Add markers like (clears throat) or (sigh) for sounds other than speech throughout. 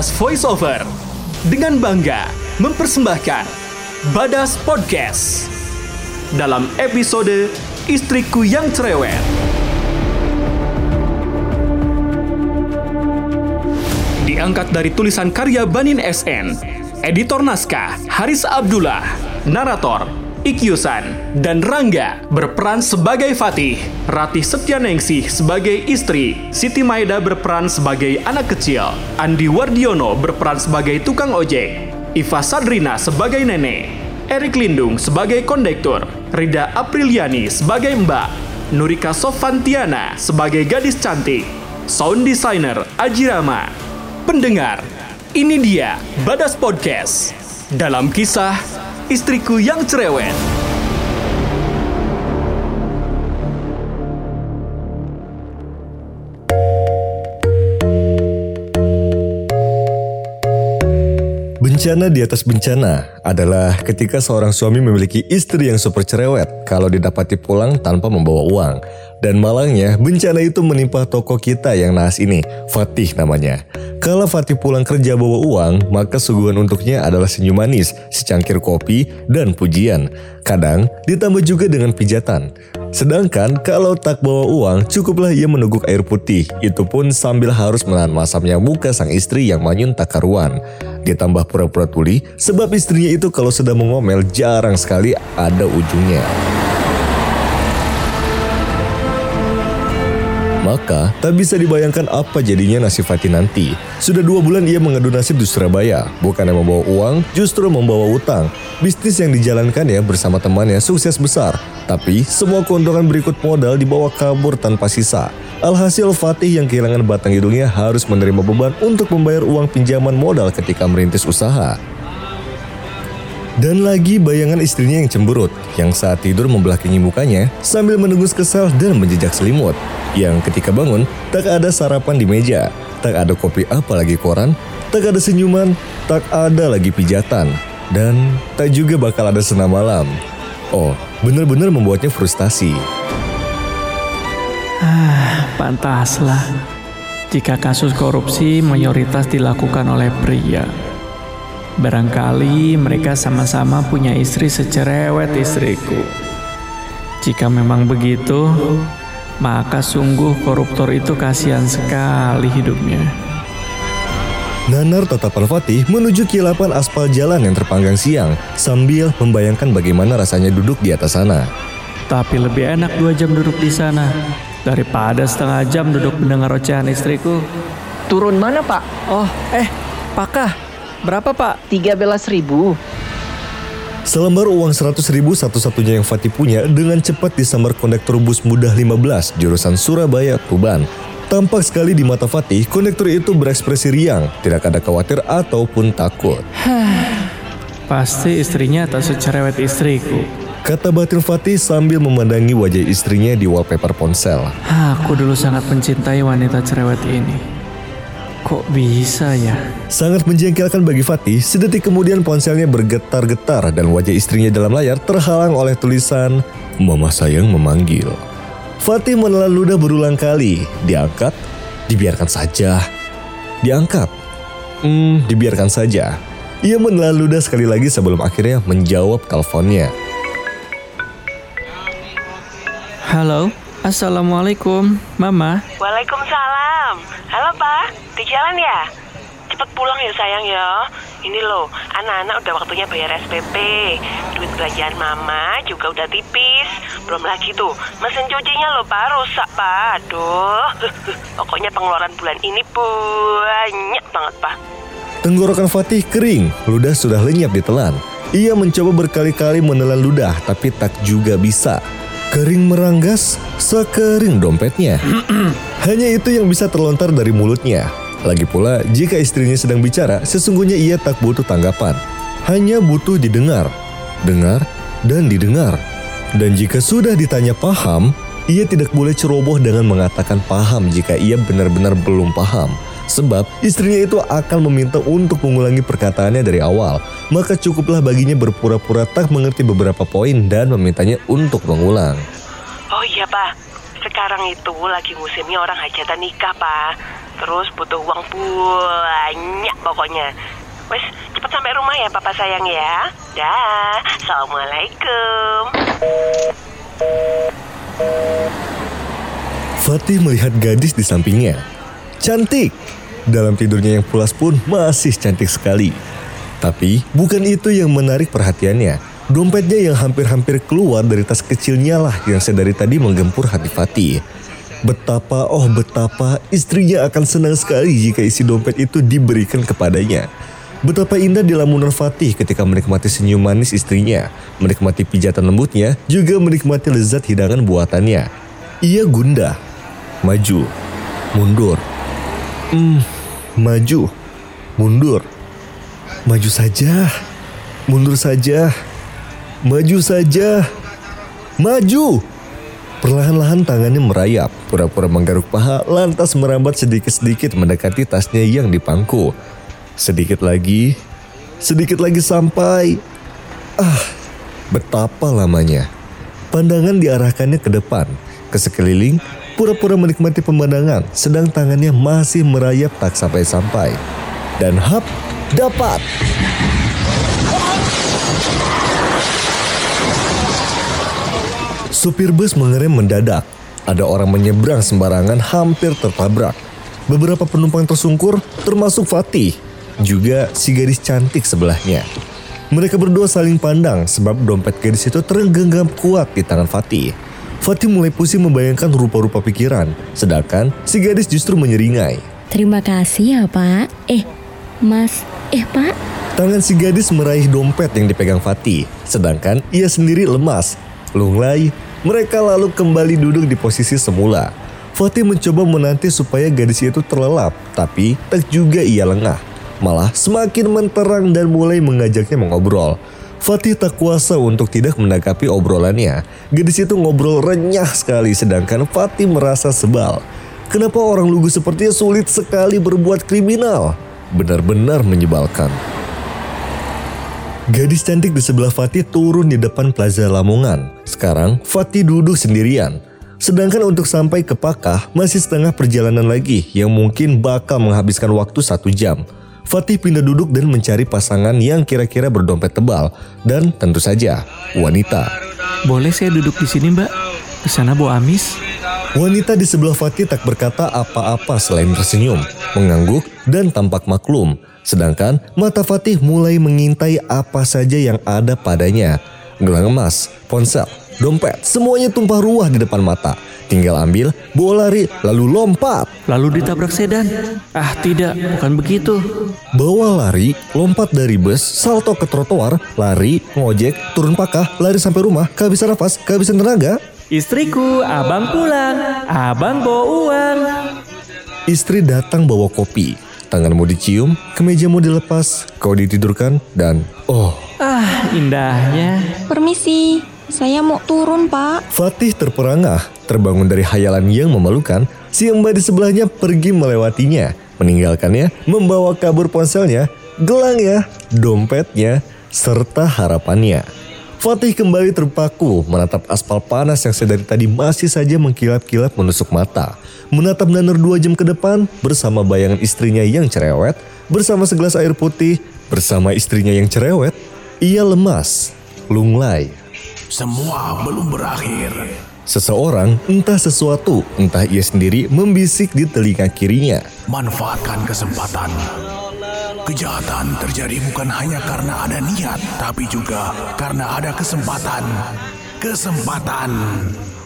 Badas Voice Over dengan bangga mempersembahkan Badas Podcast dalam episode Istriku Yang Cerewet. Diangkat dari tulisan karya Banin SN, editor naskah Haris Abdullah, narator Ikyusan, dan Rangga berperan sebagai Fatih, Ratih Setyaningsih sebagai istri, Siti Maeda berperan sebagai anak kecil, Andi Wardiono berperan sebagai tukang ojek, Iva Sadrina sebagai nenek, Erik Lindung sebagai kondektur, Rida Apriliani sebagai mbak, Nurika Sovantiana sebagai gadis cantik, sound designer Ajirama. Pendengar, ini dia Badas Podcast dalam kisah Istriku Yang Cerewet. Bencana di atas bencana adalah ketika seorang suami memiliki istri yang super cerewet kalau didapati pulang tanpa membawa uang. Dan malangnya, bencana itu menimpa toko kita yang naas ini, Fatih namanya. Kalau Fatih pulang kerja bawa uang, maka suguhan untuknya adalah senyum manis, secangkir kopi, dan pujian. Kadang ditambah juga dengan pijatan. Sedangkan kalau tak bawa uang, cukuplah ia meneguk air putih. Itu pun sambil harus menahan masamnya muka sang istri yang manyun tak karuan. Ditambah pura-pura tuli, sebab istrinya itu kalau sedang mengomel jarang sekali ada ujungnya. Maka, tak bisa dibayangkan apa jadinya nasib Fatih nanti. Sudah dua bulan ia mengadu nasib di Surabaya. Bukannya membawa uang, justru membawa utang. Bisnis yang dijalankannya bersama temannya sukses besar. Tapi, semua keuntungan berikut modal dibawa kabur tanpa sisa. Alhasil Fatih yang kehilangan batang hidungnya harus menerima beban untuk membayar uang pinjaman modal ketika merintis usaha. Dan lagi bayangan istrinya yang cemberut, yang saat tidur membelakangi mukanya sambil menengus kesal dan menjejak selimut. Yang ketika bangun, tak ada sarapan di meja, tak ada kopi apalagi koran, tak ada senyuman, tak ada lagi pijatan, dan tak juga bakal ada senam malam. Oh, benar-benar membuatnya frustasi. Ah, pantaslah. Jika kasus korupsi mayoritas dilakukan oleh pria. Barangkali mereka sama-sama punya istri secerewet istriku. Jika memang begitu, maka sungguh koruptor itu kasihan sekali hidupnya. Nanar tatapan Fatih menuju kilapan aspal jalan yang terpanggang siang sambil membayangkan bagaimana rasanya duduk di atas sana. Tapi lebih enak dua jam duduk di sana daripada setengah jam duduk mendengar ocehan istriku. Turun mana pak? Oh, eh, pakah, berapa pak? 13 ribu. Selembar uang 100 ribu satu-satunya yang Fatih punya dengan cepat disambar kondektur bus mudah 15 jurusan Surabaya Tuban. Tampak sekali di mata Fatih, kondektur itu berekspresi riang, tidak ada khawatir ataupun takut. (sighs) Pasti istrinya tak secerewet istriku. Kata batin Fatih sambil memandangi wajah istrinya di wallpaper ponsel. Aku dulu sangat mencintai wanita cerewet ini. Kok bisa ya? Sangat menjengkelkan bagi Fatih, sedetik kemudian ponselnya bergetar-getar dan wajah istrinya dalam layar terhalang oleh tulisan Mama sayang memanggil. Fatih menelan ludah berulang kali, diangkat, dibiarkan saja. Diangkat, hmm, dibiarkan saja. Ia menelan ludah sekali lagi sebelum akhirnya menjawab teleponnya. Halo, Assalamualaikum, Mama. Waalaikumsalam. Halo Pak, di jalan ya? Cepet pulang ya sayang ya. Ini loh, anak-anak udah waktunya bayar SPP. Duit belanjaan mama juga udah tipis. Belum lagi tuh, mesin cucinya loh Pak, rusak Pak. Aduh, (laughs) pokoknya pengeluaran bulan ini banyak banget Pak. Tenggorokan Fatih kering, ludah sudah lenyap ditelan. Ia mencoba berkali-kali menelan ludah, tapi tak juga bisa. Kering meranggas, sekering dompetnya. (clears throat) Hanya itu yang bisa terlontar dari mulutnya. Lagi pula, jika istrinya sedang bicara, sesungguhnya ia tak butuh tanggapan. Hanya butuh didengar, dengar, dan didengar. Dan jika sudah ditanya paham, ia tidak boleh ceroboh dengan mengatakan paham jika ia benar-benar belum paham. Sebab istrinya itu akan meminta untuk mengulangi perkataannya dari awal. Maka cukuplah baginya berpura-pura tak mengerti beberapa poin dan memintanya untuk mengulang. Oh iya Pak, sekarang itu lagi musimnya orang hajatan nikah Pak. Terus butuh uang banyak pokoknya. Wes, cepat sampai rumah ya papa sayang ya. Dah, Assalamualaikum. Fatih melihat gadis di sampingnya. Cantik. Dalam tidurnya yang pulas pun masih cantik sekali. Tapi bukan itu yang menarik perhatiannya. Dompetnya yang hampir-hampir keluar dari tas kecilnya lah yang sedari tadi menggempur hati Fatih. Betapa, oh betapa istrinya akan senang sekali jika isi dompet itu diberikan kepadanya. Betapa indah di lamunan Fatih ketika menikmati senyum manis istrinya, menikmati pijatan lembutnya, juga menikmati lezat hidangan buatannya. Ia gundah, maju, mundur, hmm, maju, mundur, maju saja, mundur saja, maju saja, maju. Perlahan-lahan tangannya merayap, pura-pura menggaruk paha, lantas merambat sedikit-sedikit mendekati tasnya yang dipangku. Sedikit lagi, sedikit lagi sampai. Ah, betapa lamanya. Pandangan diarahkannya ke depan, ke sekeliling, pura-pura menikmati pemandangan, sedang tangannya masih merayap tak sampai-sampai. Dan hap, dapat. Supir bus mengerem mendadak. Ada orang menyeberang sembarangan hampir tertabrak. Beberapa penumpang tersungkur, termasuk Fatih, juga si gadis cantik sebelahnya. Mereka berdua saling pandang sebab dompet gadis itu tergenggam kuat di tangan Fatih. Fatih mulai pusing membayangkan rupa-rupa pikiran, sedangkan si gadis justru menyeringai. Terima kasih ya pak. Eh, mas, eh pak. Tangan si gadis meraih dompet yang dipegang Fatih, sedangkan ia sendiri lemas. Lunglai, mereka lalu kembali duduk di posisi semula. Fatih mencoba menanti supaya gadis itu terlelap, tapi tak juga ia lengah. Malah semakin menterang dan mulai mengajaknya mengobrol. Fatih tak kuasa untuk tidak menanggapi obrolannya. Gadis itu ngobrol renyah sekali sedangkan Fatih merasa sebal. Kenapa orang lugu sepertinya sulit sekali berbuat kriminal? Benar-benar menyebalkan. Gadis cantik di sebelah Fatih turun di depan Plaza Lamongan. Sekarang Fatih duduk sendirian. Sedangkan untuk sampai ke Pakah masih setengah perjalanan lagi yang mungkin bakal menghabiskan waktu satu jam. Fatih pindah duduk dan mencari pasangan yang kira-kira berdompet tebal dan tentu saja wanita. Boleh saya duduk di sini mbak? Di sana Bu Amis. Wanita di sebelah Fatih tak berkata apa-apa selain tersenyum, mengangguk, dan tampak maklum. Sedangkan mata Fatih mulai mengintai apa saja yang ada padanya. Gelang emas, ponsel, dompet, semuanya tumpah ruah di depan mata. Tinggal ambil, bawa lari, lalu lompat. Lalu ditabrak sedan. Ah tidak, bukan begitu. Bawa lari, lompat dari bus, salto ke trotoar, lari, ngojek, turun pakah, lari sampai rumah, kehabisan nafas, kehabisan tenaga. Istriku, abang pulang. Abang bawa uang. Istri datang bawa kopi. Tanganmu dicium, kemejamu dilepas, kau ditidurkan, dan oh, Ah, indahnya. Permisi, saya mau turun pak. Fatih terperangah, terbangun dari hayalan yang memalukan, si mbak di sebelahnya pergi melewatinya, meninggalkannya, membawa kabur ponselnya, gelangnya, dompetnya, serta harapannya. Fatih kembali terpaku menatap aspal panas yang sedari tadi masih saja mengkilap-kilap menusuk mata. Menatap Danur dua jam ke depan bersama bayangan istrinya yang cerewet, bersama segelas air putih, bersama istrinya yang cerewet. Ia lemas, lunglai, Semua belum berakhir. Seseorang, entah sesuatu, entah ia sendiri membisik di telinga kirinya. Manfaatkan kesempatan. Kejahatan terjadi bukan hanya karena ada niat, tapi juga karena ada kesempatan. Kesempatan.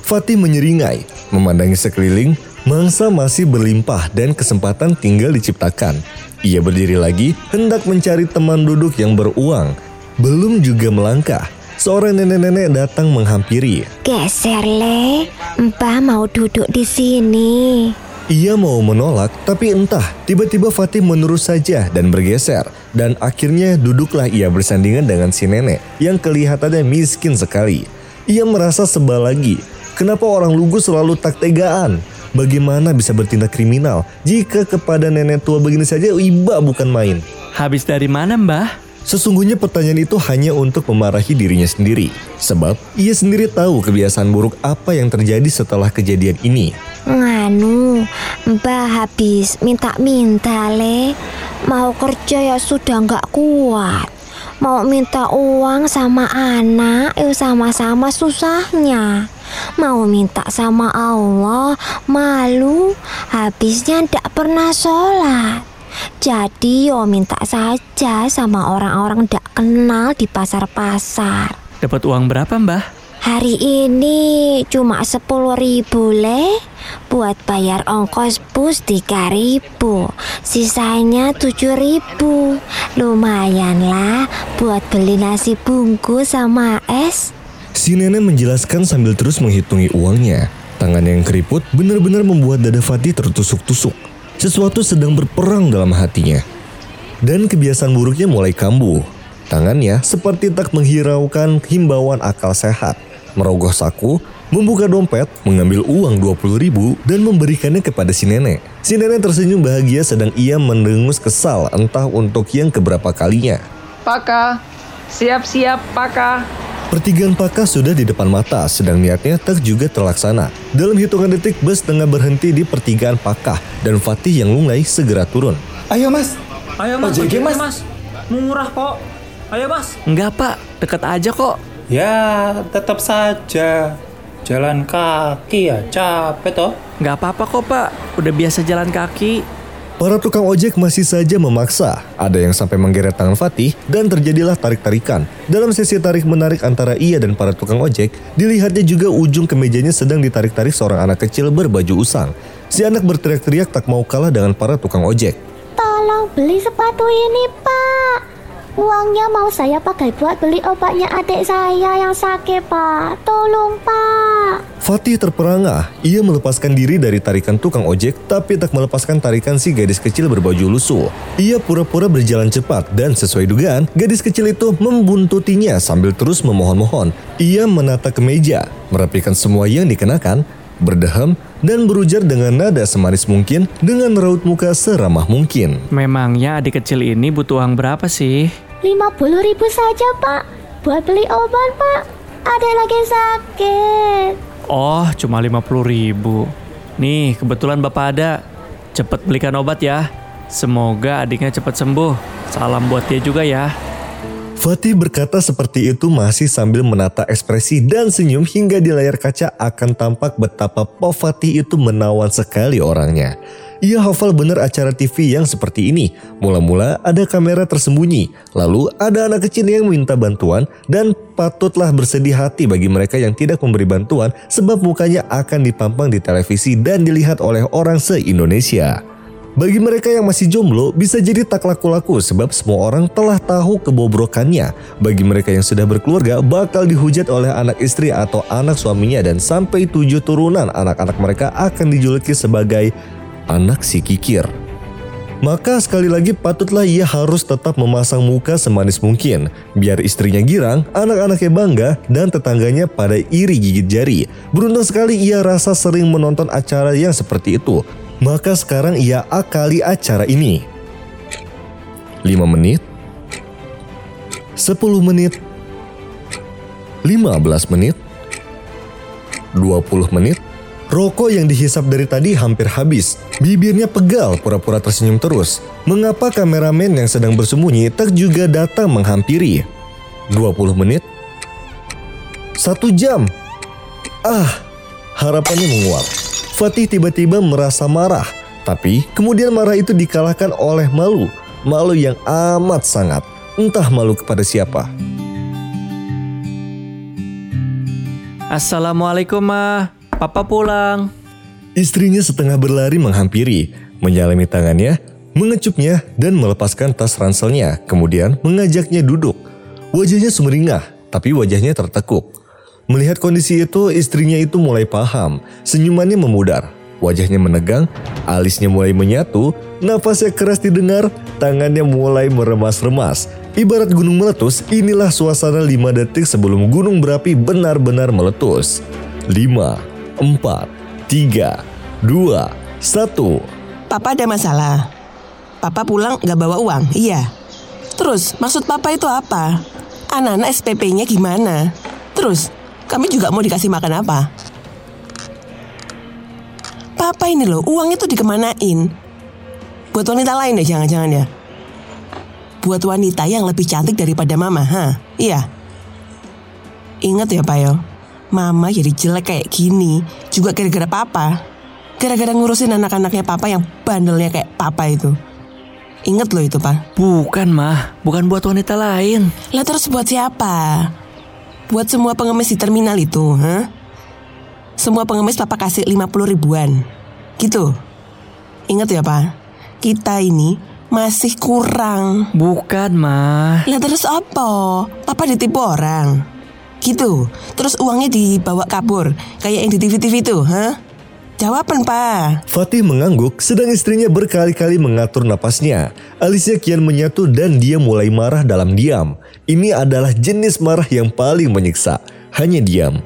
Fatih menyeringai, memandangi sekeliling, mangsa masih berlimpah dan kesempatan tinggal diciptakan. Ia berdiri lagi, hendak mencari teman duduk yang beruang. Belum juga melangkah, seorang nenek-nenek datang menghampiri. Geser le, Mbah mau duduk di sini. Ia mau menolak, tapi entah, tiba-tiba Fatih menerus saja dan bergeser. Dan akhirnya duduklah ia bersandingan dengan si nenek yang kelihatannya miskin sekali. Ia merasa sebal lagi. Kenapa orang lugu selalu tak tegaan? Bagaimana bisa bertindak kriminal jika kepada nenek tua begini saja iba bukan main? Habis dari mana mbah? Sesungguhnya pertanyaan itu hanya untuk memarahi dirinya sendiri. Sebab ia sendiri tahu kebiasaan buruk apa yang terjadi setelah kejadian ini. Nggak Anu, Mbah habis minta-minta le. Mau kerja ya sudah nggak kuat. Mau minta uang sama anak, ya sama-sama susahnya. Mau minta sama Allah, malu. Habisnya ndak pernah sholat. Jadi yo minta saja sama orang-orang ndak kenal di pasar-pasar. Dapat uang berapa, Mbah? Hari ini cuma sepuluh ribu le Buat bayar ongkos bus tiga ribu Sisanya tujuh ribu Lumayan lah buat beli nasi bungkus sama es Si nenek menjelaskan sambil terus menghitungi uangnya. Tangan yang keriput benar-benar membuat dada Fatih tertusuk-tusuk. Sesuatu sedang berperang dalam hatinya. Dan kebiasaan buruknya mulai kambuh. Tangannya seperti tak menghiraukan himbauan akal sehat. Merogoh saku, membuka dompet, mengambil uang 20 ribu dan memberikannya kepada si nenek. Si nenek tersenyum bahagia sedang ia mendengus kesal entah untuk yang keberapa kalinya. Paka, siap-siap Paka. Pertigaan Paka sudah di depan mata, sedang niatnya tak juga terlaksana. Dalam hitungan detik, bus tengah berhenti di pertigaan Pakah dan Fatih yang lunglai segera turun. Ayo mas, Ayo mas, ojeknya, mas. Murah kok. Ayo mas. Enggak pak, deket aja kok. Ya tetap saja. Jalan kaki ya capek toh. Enggak apa-apa kok pak, udah biasa jalan kaki. Para tukang ojek masih saja memaksa. Ada yang sampai menggeret tangan Fatih dan terjadilah tarik-tarikan. Dalam sesi tarik-menarik antara ia dan para tukang ojek, dilihatnya juga ujung kemejanya sedang ditarik-tarik seorang anak kecil berbaju usang. Si anak berteriak-teriak tak mau kalah dengan para tukang ojek. Tolong beli sepatu ini, Pak. Uangnya mau saya pakai buat beli obatnya adik saya yang sakit, Pak. Tolong, Pak. Fatih terperangah. Ia melepaskan diri dari tarikan tukang ojek, tapi tak melepaskan tarikan si gadis kecil berbaju lusuh. Ia pura-pura berjalan cepat, dan sesuai dugaan, gadis kecil itu membuntutinya sambil terus memohon-mohon. Ia menata ke meja, merapikan semua yang dikenakan, berdehem, dan berujar dengan nada semanis mungkin dengan raut muka seramah mungkin. Memangnya adik kecil ini butuh uang berapa sih? 50 ribu saja, Pak. Buat beli obat, Pak. Ada lagi sakit. Oh, cuma 50 ribu. Nih, kebetulan bapak ada. Cepet belikan obat ya. Semoga adiknya cepat sembuh. Salam buat dia juga ya. Fatih berkata seperti itu masih sambil menata ekspresi dan senyum hingga di layar kaca akan tampak betapa Pop Fatih itu menawan sekali orangnya. Ia hafal benar acara TV yang seperti ini. Mula-mula ada kamera tersembunyi, lalu ada anak kecil yang minta bantuan dan patutlah bersedih hati bagi mereka yang tidak memberi bantuan sebab mukanya akan dipampang di televisi dan dilihat oleh orang se-Indonesia. Bagi mereka yang masih jomblo, bisa jadi tak laku-laku sebab semua orang telah tahu kebobrokannya. Bagi mereka yang sudah berkeluarga, bakal dihujat oleh anak istri atau anak suaminya dan sampai tujuh turunan anak-anak mereka akan dijuluki sebagai anak si kikir. Maka sekali lagi patutlah ia harus tetap memasang muka semanis mungkin, biar istrinya girang, anak-anaknya bangga, dan tetangganya pada iri gigit jari. Beruntung sekali ia rasa sering menonton acara yang seperti itu, maka sekarang ia akali acara ini. 5 menit, 10 menit, 15 menit, 20 menit, Rokok yang dihisap dari tadi hampir habis. Bibirnya pegal, pura-pura tersenyum terus. Mengapa kameramen yang sedang bersembunyi tak juga datang menghampiri? 20 menit? Satu jam? Ah, harapannya menguap. Fatih tiba-tiba merasa marah. Tapi kemudian marah itu dikalahkan oleh malu. Malu yang amat sangat. Entah malu kepada siapa. Assalamualaikum, Ma. Papa pulang. Istrinya setengah berlari menghampiri, menyalami tangannya, mengecupnya, dan melepaskan tas ranselnya, kemudian mengajaknya duduk. Wajahnya sumeringah, tapi wajahnya tertekuk. Melihat kondisi itu, istrinya itu mulai paham. Senyumannya memudar, wajahnya menegang, alisnya mulai menyatu, nafasnya keras didengar, tangannya mulai meremas-remas. Ibarat gunung meletus, inilah suasana 5 detik sebelum gunung berapi benar-benar meletus. 5, empat, tiga, dua, satu. Papa ada masalah. Papa pulang gak bawa uang, iya. Terus maksud papa itu apa? Anak-anak SPP-nya gimana? Terus kami juga mau dikasih makan apa? Papa ini loh, uang itu dikemanain? Buat wanita lain ya jangan-jangan ya? Buat wanita yang lebih cantik daripada mama, ha? Iya. Ingat ya Pak yo, mama jadi jelek kayak gini juga gara-gara papa. Gara-gara ngurusin anak-anaknya papa yang bandelnya kayak papa itu. Ingat loh itu Pak. Bukan mah, bukan buat wanita lain. Lah terus buat siapa? Buat semua pengemis di terminal itu, ha? Semua pengemis papa kasih 50 ribuan. Gitu. Ingat ya Pak, kita ini masih kurang. Bukan mah. Lah terus apa? Papa ditipu orang. Gitu. Terus uangnya dibawa kabur kayak yang di TV-TV itu, ha? Jawaban, Pak. Fatih mengangguk sedang istrinya berkali-kali mengatur napasnya. Alisnya kian menyatu dan dia mulai marah dalam diam. Ini adalah jenis marah yang paling menyiksa. Hanya diam.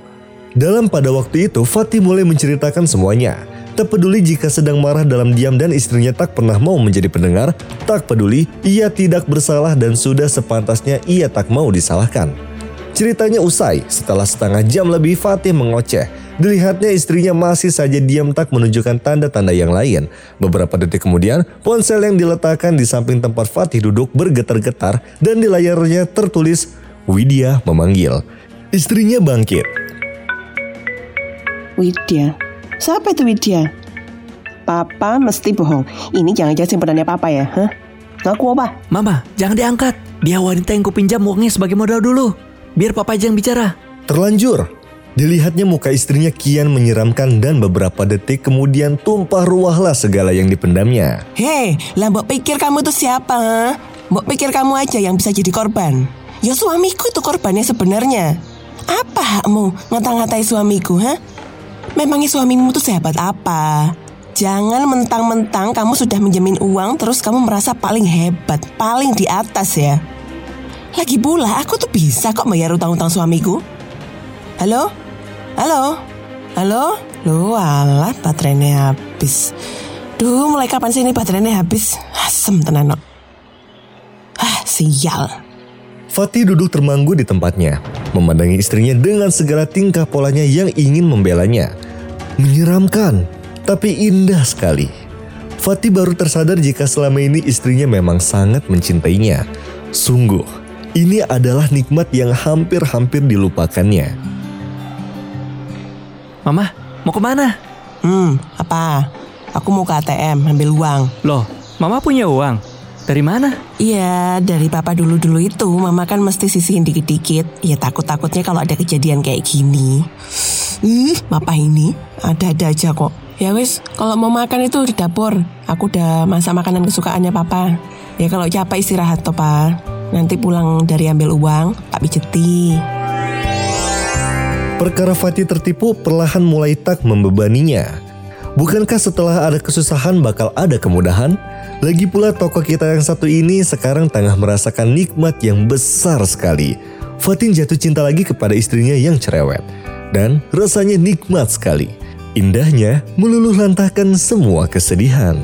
Dalam pada waktu itu, Fatih mulai menceritakan semuanya. Tak peduli jika sedang marah dalam diam dan istrinya tak pernah mau menjadi pendengar, tak peduli ia tidak bersalah dan sudah sepantasnya ia tak mau disalahkan. Ceritanya usai, setelah setengah jam lebih Fatih mengoceh. Dilihatnya istrinya masih saja diam tak menunjukkan tanda-tanda yang lain. Beberapa detik kemudian, ponsel yang diletakkan di samping tempat Fatih duduk bergetar-getar dan di layarnya tertulis Widya memanggil. Istrinya bangkit. Widya. Siapa itu Widya? Papa mesti bohong. Ini jangan-jangan simpenannya Papa ya, hah? Ngaku apa? Mama, jangan diangkat. Dia wanita yang kupinjam uangnya sebagai modal dulu. Biar papa aja yang bicara. Terlanjur. Dilihatnya muka istrinya kian menyeramkan dan beberapa detik kemudian tumpah ruahlah segala yang dipendamnya. Hei, lah mbok pikir kamu tuh siapa? Mbok pikir kamu aja yang bisa jadi korban. Ya suamiku itu korbannya sebenarnya. Apa hakmu ngata-ngatai suamiku, ha? Memangnya suamimu tuh sehebat apa? Jangan mentang-mentang kamu sudah menjamin uang terus kamu merasa paling hebat, paling di atas ya. Lagi pula aku tuh bisa kok bayar utang-utang suamiku. Halo? Halo? Halo? Loh alat baterainya habis. Duh mulai kapan sih ini baterainya habis? Asem tenan. Ah sial. Fatih duduk termanggu di tempatnya, memandangi istrinya dengan segala tingkah polanya yang ingin membelanya. Menyeramkan, tapi indah sekali. Fatih baru tersadar jika selama ini istrinya memang sangat mencintainya. Sungguh, ini adalah nikmat yang hampir-hampir dilupakannya. Mama, mau ke mana? Hmm, apa? Aku mau ke ATM ambil uang. Loh, Mama punya uang? Dari mana? Iya, dari papa dulu-dulu itu, mama kan mesti sisihin dikit-dikit. Ya takut-takutnya kalau ada kejadian kayak gini. Ih, papa ini ada-ada aja kok. Ya wis, kalau mau makan itu di dapur. Aku udah masak makanan kesukaannya papa. Ya kalau capek istirahat toh, Pak. Nanti pulang dari ambil uang, tak pijeti. Perkara Fatih tertipu perlahan mulai tak membebaninya. Bukankah setelah ada kesusahan bakal ada kemudahan? Lagi pula tokoh kita yang satu ini sekarang tengah merasakan nikmat yang besar sekali. Fatin jatuh cinta lagi kepada istrinya yang cerewet. Dan rasanya nikmat sekali. Indahnya meluluh lantahkan semua kesedihan.